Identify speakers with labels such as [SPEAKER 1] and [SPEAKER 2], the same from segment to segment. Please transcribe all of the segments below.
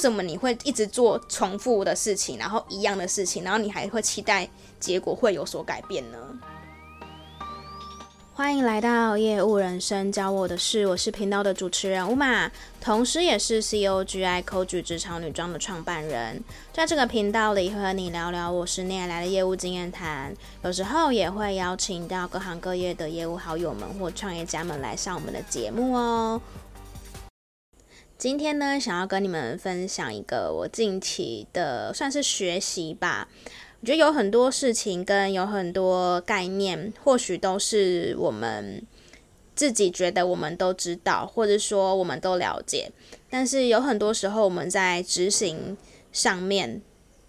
[SPEAKER 1] 什么你会一直做重复的事情，然后一样的事情，然后你还会期待结果会有所改变呢？欢迎来到业务人生教我的事，我是频道的主持人 Uma，同时也是 COGI Coach 职场女装的创办人。在这个频道里，和你聊聊我十年来的业务经验谈，有时候也会邀请到各行各业的业务好友们或创业家们来上我们的节目哦。今天呢，想要跟你们分享一个我近期的算是学习吧。我觉得有很多事情跟有很多概念，或许都是我们自己觉得我们都知道，或者说我们都了解，但是有很多时候我们在执行上面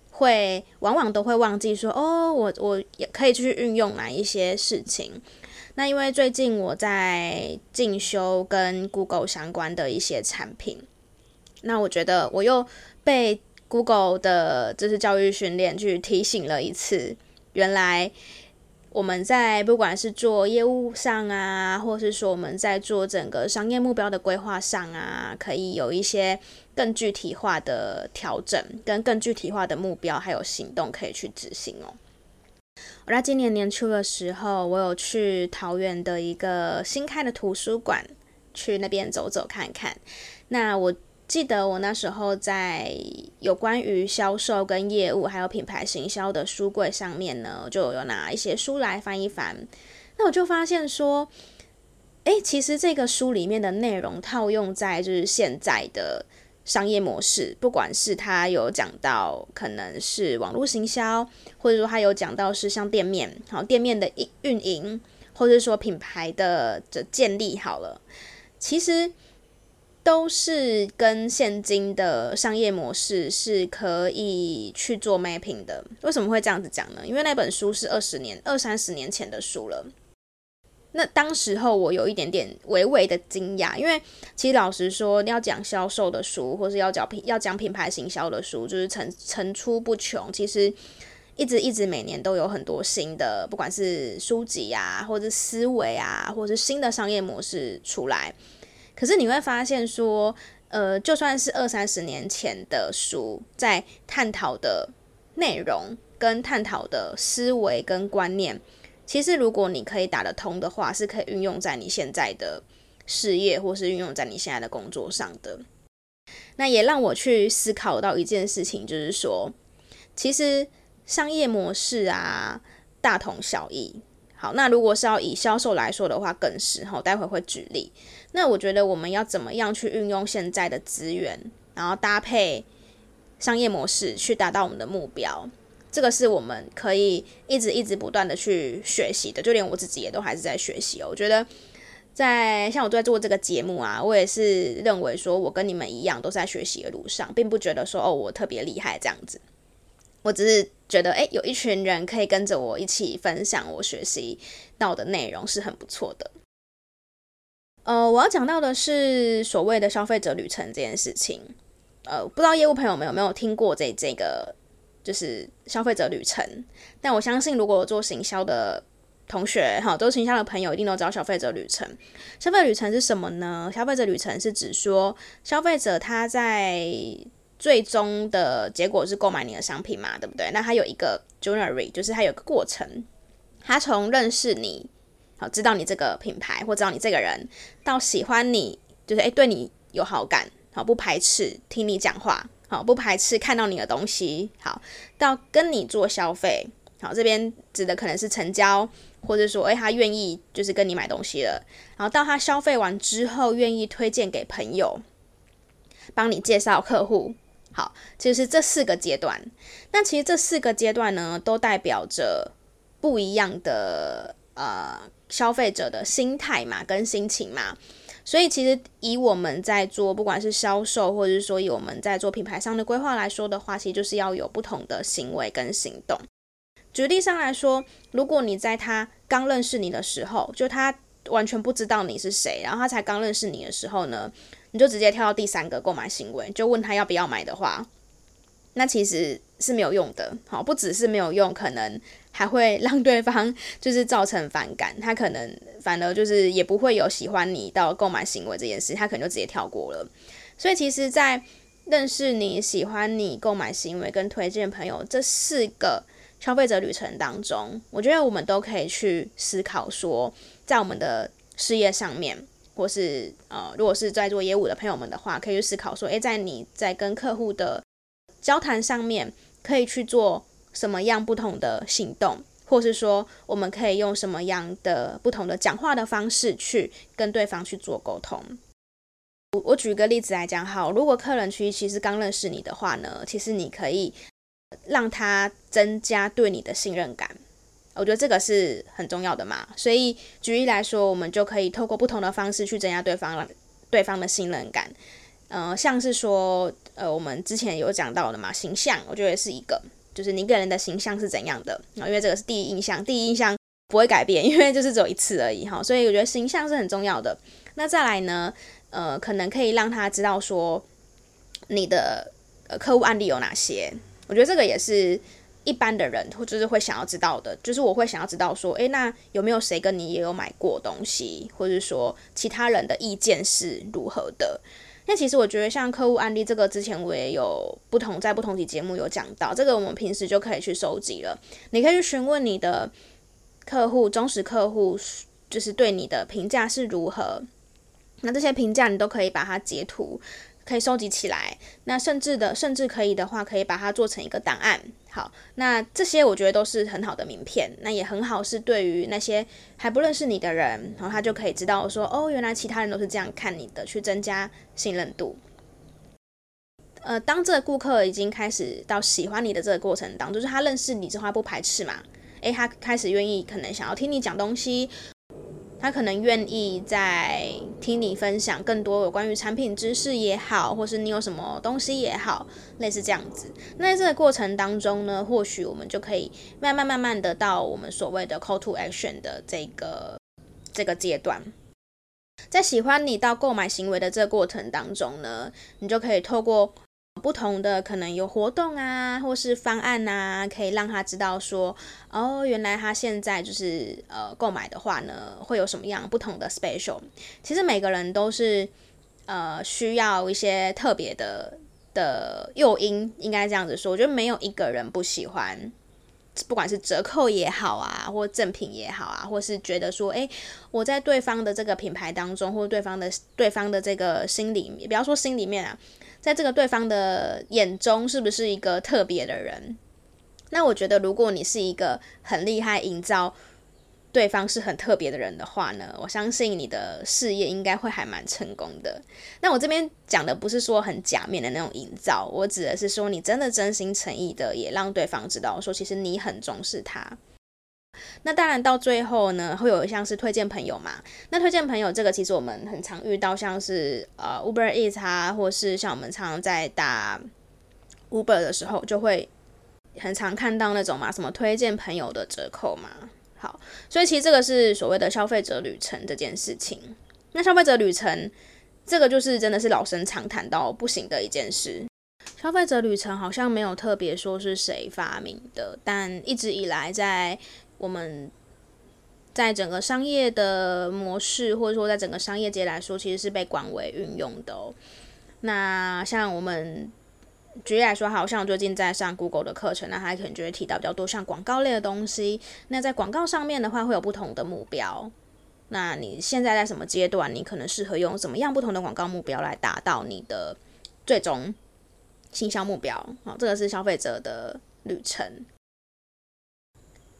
[SPEAKER 1] 会往往都会忘记说，哦，我我也可以去运用哪一些事情。那因为最近我在进修跟 Google 相关的一些产品，那我觉得我又被 Google 的这是教育训练，去提醒了一次，原来我们在不管是做业务上啊，或是说我们在做整个商业目标的规划上啊，可以有一些更具体化的调整，跟更具体化的目标，还有行动可以去执行哦。我在今年年初的时候，我有去桃园的一个新开的图书馆，去那边走走看看。那我。记得我那时候在有关于销售跟业务，还有品牌行销的书柜上面呢，就有拿一些书来翻一翻。那我就发现说，诶，其实这个书里面的内容套用在就是现在的商业模式，不管是他有讲到可能是网络行销，或者说他有讲到是像店面，好，店面的运运营，或者说品牌的的建立好了，其实。都是跟现今的商业模式是可以去做 mapping 的。为什么会这样子讲呢？因为那本书是二十年、二三十年前的书了。那当时候我有一点点微微的惊讶，因为其实老实说，要讲销售的书，或是要讲品要讲品牌行销的书，就是层层出不穷。其实一直一直每年都有很多新的，不管是书籍啊，或者思维啊，或者是新的商业模式出来。可是你会发现说，呃，就算是二三十年前的书，在探讨的内容跟探讨的思维跟观念，其实如果你可以打得通的话，是可以运用在你现在的事业，或是运用在你现在的工作上的。那也让我去思考到一件事情，就是说，其实商业模式啊，大同小异。好，那如果是要以销售来说的话，更是哈，待会会举例。那我觉得我们要怎么样去运用现在的资源，然后搭配商业模式去达到我们的目标，这个是我们可以一直一直不断的去学习的。就连我自己也都还是在学习哦。我觉得在像我在做这个节目啊，我也是认为说我跟你们一样都是在学习的路上，并不觉得说哦我特别厉害这样子。我只是觉得，诶，有一群人可以跟着我一起分享我学习到的内容，是很不错的。呃，我要讲到的是所谓的消费者旅程这件事情。呃，不知道业务朋友们有没有听过这这个，就是消费者旅程。但我相信，如果做行销的同学，哈，做行销的朋友，一定都知道消费者旅程。消费旅程是什么呢？消费者旅程是指说，消费者他在最终的结果是购买你的商品嘛，对不对？那他有一个 journey，就是他有个过程，他从认识你，好，知道你这个品牌或知道你这个人，到喜欢你，就是诶，对你有好感，好，不排斥听你讲话，好，不排斥看到你的东西，好，到跟你做消费，好，这边指的可能是成交，或者说诶，他愿意就是跟你买东西了，然后到他消费完之后，愿意推荐给朋友，帮你介绍客户。好，就是这四个阶段。那其实这四个阶段呢，都代表着不一样的呃消费者的心态嘛，跟心情嘛。所以其实以我们在做，不管是销售，或者是说以我们在做品牌上的规划来说的话，其实就是要有不同的行为跟行动。举例上来说，如果你在他刚认识你的时候，就他完全不知道你是谁，然后他才刚认识你的时候呢，你就直接跳到第三个购买行为，就问他要不要买的话，那其实是没有用的。好，不只是没有用，可能还会让对方就是造成反感。他可能反而就是也不会有喜欢你到购买行为这件事，他可能就直接跳过了。所以其实，在认识你、喜欢你、购买行为跟推荐朋友这四个消费者旅程当中，我觉得我们都可以去思考说，在我们的事业上面，或是呃，如果是在做业务的朋友们的话，可以去思考说，诶，在你在跟客户的交谈上面，可以去做什么样不同的行动，或是说，我们可以用什么样的不同的讲话的方式去跟对方去做沟通。我我举个例子来讲，好，如果客人其实刚认识你的话呢，其实你可以让他增加对你的信任感，我觉得这个是很重要的嘛。所以举例来说，我们就可以透过不同的方式去增加对方对方的信任感。呃，像是说，呃，我们之前有讲到的嘛，形象，我觉得也是一个，就是你个人的形象是怎样的，因为这个是第一印象，第一印象不会改变，因为就是只有一次而已哈，所以我觉得形象是很重要的。那再来呢？呃，可能可以让他知道说你的呃客户案例有哪些。我觉得这个也是一般的人或就是会想要知道的，就是我会想要知道说，诶，那有没有谁跟你也有买过东西，或者说其他人的意见是如何的？那其实我觉得像客户案例这个，之前我也有不同在不同期节目有讲到，这个我们平时就可以去收集了。你可以去询问你的客户，忠实客户就是对你的评价是如何。那这些评价你都可以把它截图，可以收集起来。那甚至的，甚至可以的话，可以把它做成一个档案。好，那这些我觉得都是很好的名片。那也很好，是对于那些还不认识你的人，然后他就可以知道说，哦，原来其他人都是这样看你的，去增加信任度。呃，当这个顾客已经开始到喜欢你的这个过程当中，就是他认识你之后不排斥嘛，诶，他开始愿意可能想要听你讲东西。他可能愿意在听你分享更多有关于产品知识也好，或是你有什么东西也好，类似这样子。那在这个过程当中呢，或许我们就可以慢慢慢慢的到我们所谓的 call to action 的这个这个阶段。在喜欢你到购买行为的这个过程当中呢，你就可以透过。不同的可能有活动啊，或是方案啊，可以让他知道说，哦，原来他现在就是呃购买的话呢，会有什么样不同的 special。其实每个人都是呃需要一些特别的的诱因，应该这样子说。我觉得没有一个人不喜欢，不管是折扣也好啊，或赠品也好啊，或是觉得说，诶，我在对方的这个品牌当中，或对方的对方的这个心里面，不要说心里面啊。在这个对方的眼中，是不是一个特别的人？那我觉得，如果你是一个很厉害营造对方是很特别的人的话呢，我相信你的事业应该会还蛮成功的。那我这边讲的不是说很假面的那种营造，我指的是说你真的真心诚意的，也让对方知道说其实你很重视他。那当然，到最后呢，会有像是推荐朋友嘛。那推荐朋友这个，其实我们很常遇到，像是呃 Uber Eats 啊，或是像我们常常在打 Uber 的时候，就会很常看到那种嘛，什么推荐朋友的折扣嘛。好，所以其实这个是所谓的消费者旅程这件事情。那消费者旅程这个就是真的是老生常谈到不行的一件事。消费者旅程好像没有特别说是谁发明的，但一直以来在我们在整个商业的模式，或者说在整个商业界来说，其实是被广为运用的哦。那像我们举例来说，好像最近在上 Google 的课程，那他可能就会提到比较多像广告类的东西。那在广告上面的话，会有不同的目标。那你现在在什么阶段？你可能适合用怎么样不同的广告目标来达到你的最终行销目标？好，这个是消费者的旅程。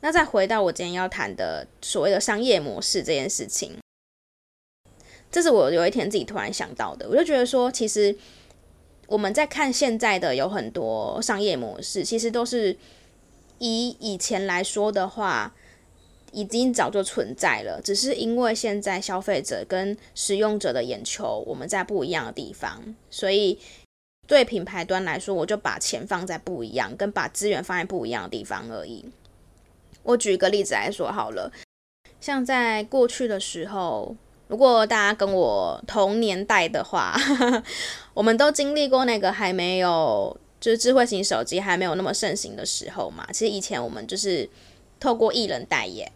[SPEAKER 1] 那再回到我今天要谈的所谓的商业模式这件事情，这是我有一天自己突然想到的。我就觉得说，其实我们在看现在的有很多商业模式，其实都是以以前来说的话，已经早就存在了，只是因为现在消费者跟使用者的眼球我们在不一样的地方，所以对品牌端来说，我就把钱放在不一样，跟把资源放在不一样的地方而已。我举一个例子来说好了，像在过去的时候，如果大家跟我同年代的话，我们都经历过那个还没有就是智慧型手机还没有那么盛行的时候嘛。其实以前我们就是透过艺人代言，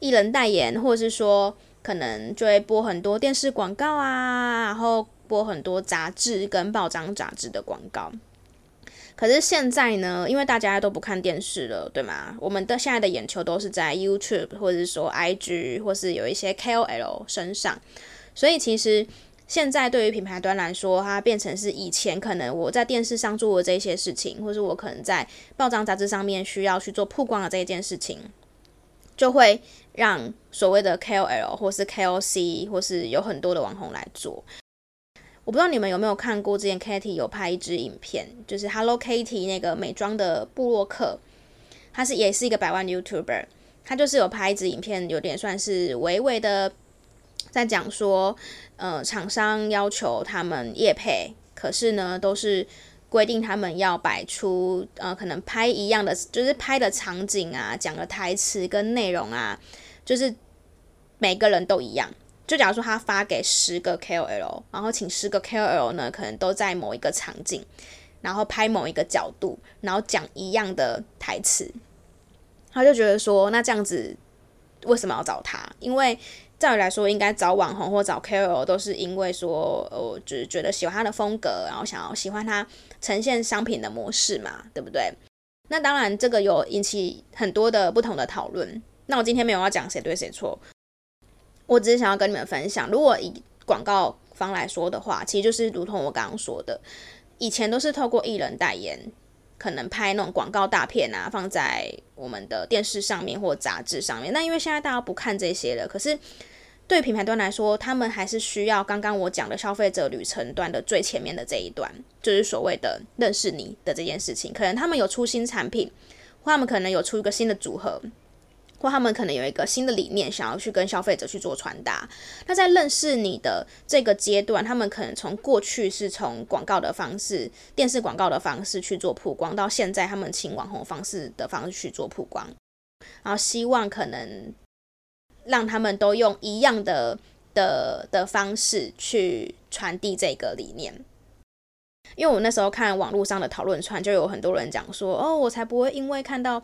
[SPEAKER 1] 艺人代言，或者是说可能就会播很多电视广告啊，然后。播很多杂志跟报章杂志的广告。可是现在呢，因为大家都不看电视了，对吗？我们的现在的眼球都是在 YouTube 或者是说 IG 或是有一些 KOL 身上，所以其实现在对于品牌端来说，它变成是以前可能我在电视上做的这些事情，或是我可能在报章杂志上面需要去做曝光的这一件事情，就会让所谓的 KOL 或是 KOC 或是有很多的网红来做。我不知道你们有没有看过，之前 Katy 有拍一支影片，就是 Hello Kitty 那个美妆的布洛克，他是也是一个百万 YouTuber，他就是有拍一支影片，有点算是微微的在讲说，呃，厂商要求他们业配，可是呢都是规定他们要摆出，呃，可能拍一样的，就是拍的场景啊，讲的台词跟内容啊，就是每个人都一样。就假如说他发给十个 KOL，然后请十个 KOL 呢，可能都在某一个场景，然后拍某一个角度，然后讲一样的台词，他就觉得说，那这样子为什么要找他？因为照理来说，应该找网红或找 KOL 都是因为说，我就是觉得喜欢他的风格，然后想要喜欢他呈现商品的模式嘛，对不对？那当然，这个有引起很多的不同的讨论。那我今天没有要讲谁对谁错。我只是想要跟你们分享，如果以广告方来说的话，其实就是如同我刚刚说的，以前都是透过艺人代言，可能拍那种广告大片啊，放在我们的电视上面或杂志上面。那因为现在大家不看这些了，可是对品牌端来说，他们还是需要刚刚我讲的消费者旅程端的最前面的这一段，就是所谓的认识你的这件事情。可能他们有出新产品，或他们可能有出一个新的组合。或他们可能有一个新的理念，想要去跟消费者去做传达。那在认识你的这个阶段，他们可能从过去是从广告的方式、电视广告的方式去做曝光，到现在他们请网红方式的方式去做曝光，然后希望可能让他们都用一样的的的方式去传递这个理念。因为我那时候看网络上的讨论串，就有很多人讲说：“哦，我才不会因为看到。”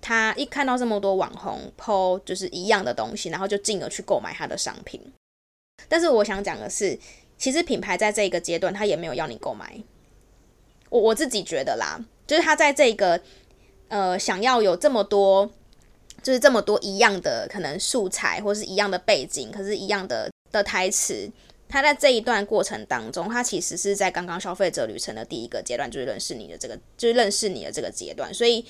[SPEAKER 1] 他一看到这么多网红 po 就是一样的东西，然后就进而去购买他的商品。但是我想讲的是，其实品牌在这一个阶段，他也没有要你购买。我我自己觉得啦，就是他在这个呃想要有这么多，就是这么多一样的可能素材或是一样的背景，可是一样的的台词，他在这一段过程当中，他其实是在刚刚消费者旅程的第一个阶段，就是认识你的这个，就是认识你的这个阶段，所以。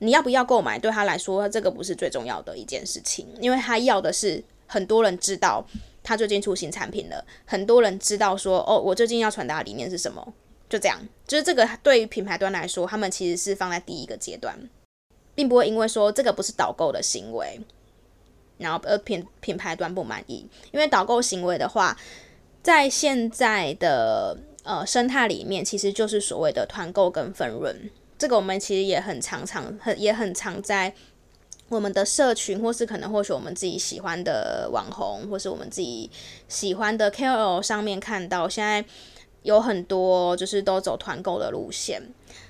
[SPEAKER 1] 你要不要购买，对他来说，这个不是最重要的一件事情，因为他要的是很多人知道他最近出新产品了，很多人知道说，哦，我最近要传达的理念是什么，就这样，就是这个对于品牌端来说，他们其实是放在第一个阶段，并不会因为说这个不是导购的行为，然后而品品牌端不满意，因为导购行为的话，在现在的呃生态里面，其实就是所谓的团购跟分润。这个我们其实也很常常很也很常在我们的社群，或是可能或许我们自己喜欢的网红，或是我们自己喜欢的 KOL 上面看到，现在有很多就是都走团购的路线。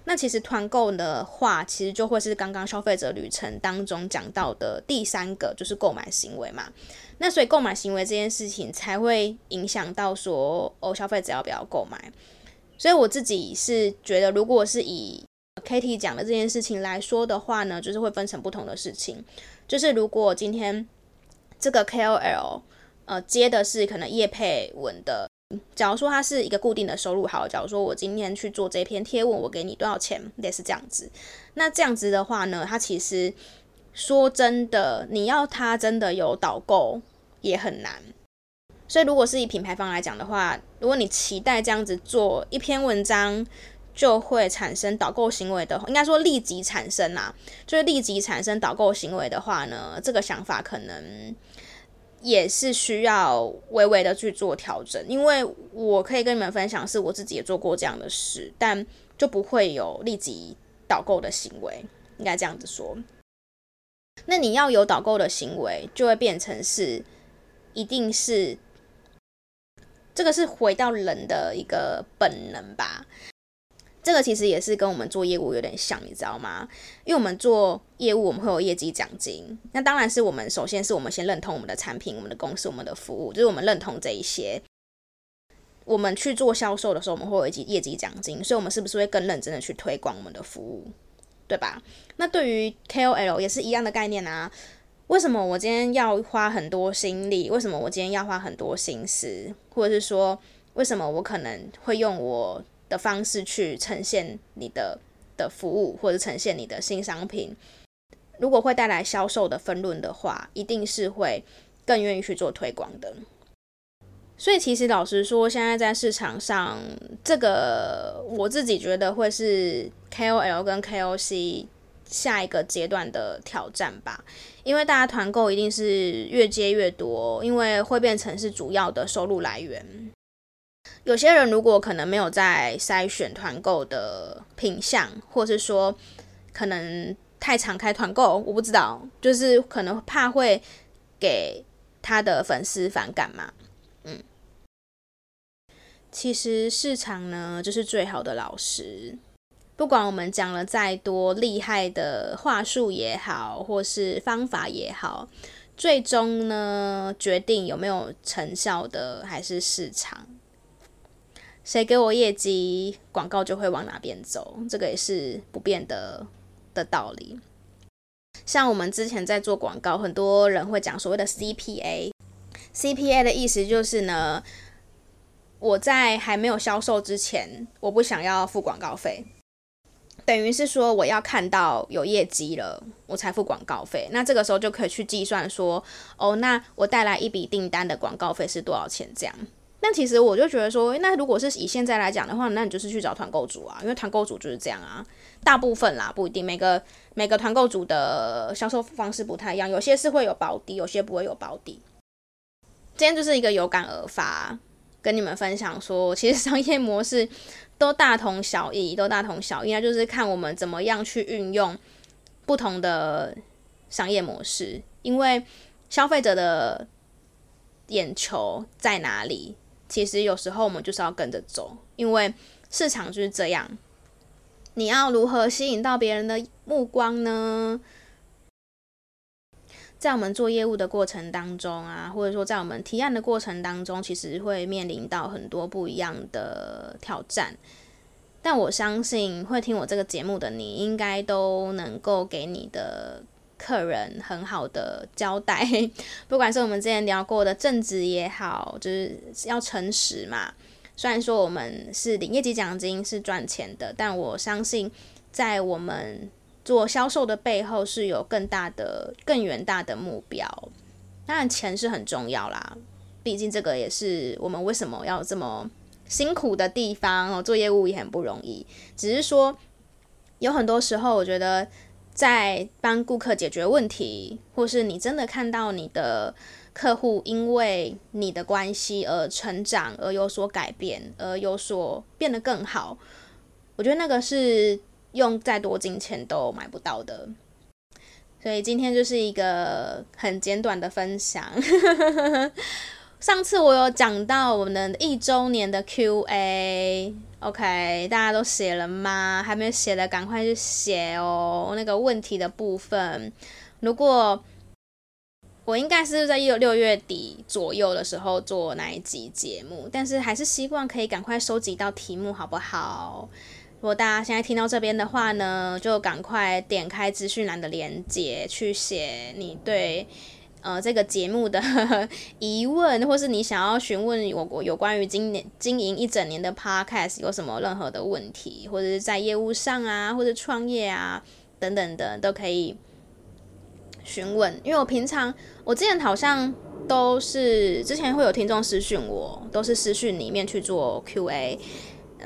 [SPEAKER 1] 那其实团购的话，其实就会是刚刚消费者旅程当中讲到的第三个，就是购买行为嘛。那所以购买行为这件事情才会影响到说哦，消费者要不要购买。所以我自己是觉得，如果是以 Katy 讲的这件事情来说的话呢，就是会分成不同的事情。就是如果今天这个 KOL 呃接的是可能叶配文的，假如说它是一个固定的收入，好，假如说我今天去做这篇贴文，我给你多少钱，类似这样子。那这样子的话呢，它其实说真的，你要它真的有导购也很难。所以如果是以品牌方来讲的话，如果你期待这样子做一篇文章，就会产生导购行为的，应该说立即产生啦，就是立即产生导购行为的话呢，这个想法可能也是需要微微的去做调整。因为我可以跟你们分享，是我自己也做过这样的事，但就不会有立即导购的行为，应该这样子说。那你要有导购的行为，就会变成是，一定是这个是回到人的一个本能吧。这个其实也是跟我们做业务有点像，你知道吗？因为我们做业务，我们会有业绩奖金。那当然是我们首先是我们先认同我们的产品、我们的公司、我们的服务，就是我们认同这一些。我们去做销售的时候，我们会有一级业绩奖金，所以我们是不是会更认真的去推广我们的服务，对吧？那对于 KOL 也是一样的概念啊。为什么我今天要花很多心力？为什么我今天要花很多心思？或者是说，为什么我可能会用我的方式去呈现你的的服务，或者呈现你的新商品？如果会带来销售的分润的话，一定是会更愿意去做推广的。所以，其实老实说，现在在市场上，这个我自己觉得会是 KOL 跟 KOC 下一个阶段的挑战吧。因为大家团购一定是越接越多，因为会变成是主要的收入来源。有些人如果可能没有在筛选团购的品相，或是说可能太常开团购，我不知道，就是可能怕会给他的粉丝反感嘛。嗯，其实市场呢，就是最好的老师。不管我们讲了再多厉害的话术也好，或是方法也好，最终呢，决定有没有成效的还是市场。谁给我业绩，广告就会往哪边走，这个也是不变的的道理。像我们之前在做广告，很多人会讲所谓的 CPA。CPA 的意思就是呢，我在还没有销售之前，我不想要付广告费，等于是说我要看到有业绩了，我才付广告费。那这个时候就可以去计算说，哦，那我带来一笔订单的广告费是多少钱？这样。但其实我就觉得说，那如果是以现在来讲的话，那你就是去找团购主啊，因为团购主就是这样啊。大部分啦，不一定，每个每个团购主的销售方式不太一样，有些是会有保底，有些不会有保底。今天就是一个有感而发，跟你们分享说，其实商业模式都大同小异，都大同小异，那就是看我们怎么样去运用不同的商业模式，因为消费者的眼球在哪里？其实有时候我们就是要跟着走，因为市场就是这样。你要如何吸引到别人的目光呢？在我们做业务的过程当中啊，或者说在我们提案的过程当中，其实会面临到很多不一样的挑战。但我相信会听我这个节目的你，应该都能够给你的。客人很好的交代，不管是我们之前聊过的正职也好，就是要诚实嘛。虽然说我们是领业绩奖金是赚钱的，但我相信在我们做销售的背后是有更大的、更远大的目标。当然钱是很重要啦，毕竟这个也是我们为什么要这么辛苦的地方哦。做业务也很不容易，只是说有很多时候我觉得。在帮顾客解决问题，或是你真的看到你的客户因为你的关系而成长，而有所改变，而有所变得更好，我觉得那个是用再多金钱都买不到的。所以今天就是一个很简短的分享。上次我有讲到我们一周年的 Q&A OK，大家都写了吗？还没写的赶快去写哦。那个问题的部分，如果我应该是在六六月底左右的时候做那一集节目，但是还是希望可以赶快收集到题目，好不好？如果大家现在听到这边的话呢，就赶快点开资讯栏的链接去写你对。呃，这个节目的 疑问，或是你想要询问我国有关于今年经营一整年的 Podcast 有什么任何的问题，或者是在业务上啊，或者创业啊等等的，都可以询问。因为我平常我之前好像都是之前会有听众私讯我，都是私讯里面去做 QA。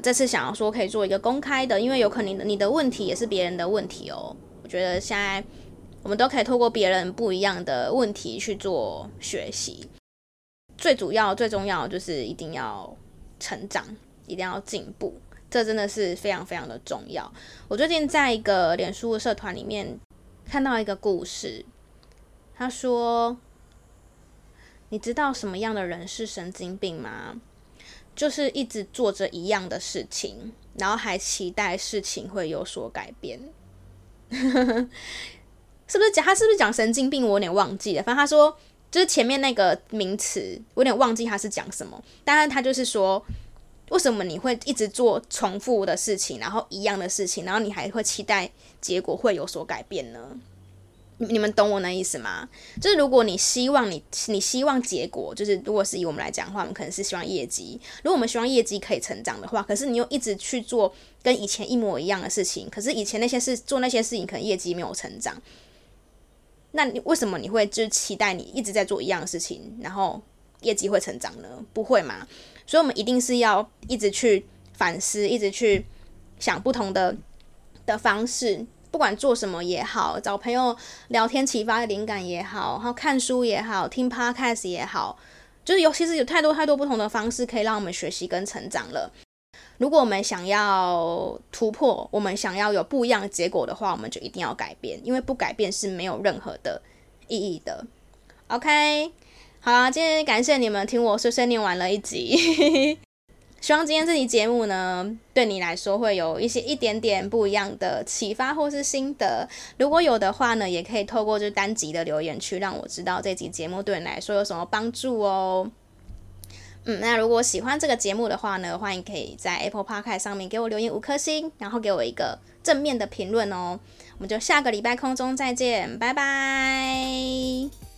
[SPEAKER 1] 这次想要说可以做一个公开的，因为有可能你的问题也是别人的问题哦。我觉得现在。我们都可以透过别人不一样的问题去做学习，最主要、最重要就是一定要成长，一定要进步，这真的是非常非常的重要。我最近在一个脸书的社团里面看到一个故事，他说：“你知道什么样的人是神经病吗？就是一直做着一样的事情，然后还期待事情会有所改变。” 是不是讲他是不是讲神经病？我有点忘记了。反正他说就是前面那个名词，我有点忘记他是讲什么。当然他就是说为什么你会一直做重复的事情，然后一样的事情，然后你还会期待结果会有所改变呢？你们懂我那意思吗？就是如果你希望你你希望结果，就是如果是以我们来讲的话，我们可能是希望业绩。如果我们希望业绩可以成长的话，可是你又一直去做跟以前一模一样的事情，可是以前那些事做那些事情，可能业绩没有成长。那你为什么你会就期待你一直在做一样的事情，然后业绩会成长呢？不会嘛？所以我们一定是要一直去反思，一直去想不同的的方式。不管做什么也好，找朋友聊天启发灵感也好，然后看书也好，听 podcast 也好，就是有其实有太多太多不同的方式可以让我们学习跟成长了。如果我们想要突破，我们想要有不一样的结果的话，我们就一定要改变，因为不改变是没有任何的意义的。OK，好啦，今天感谢你们听我碎碎念完了一集。希望今天这期节目呢，对你来说会有一些一点点不一样的启发或是心得。如果有的话呢，也可以透过这单集的留言区让我知道这集节目对你来说有什么帮助哦。嗯，那如果喜欢这个节目的话呢，欢迎可以在 Apple Podcast 上面给我留言五颗星，然后给我一个正面的评论哦。我们就下个礼拜空中再见，拜拜。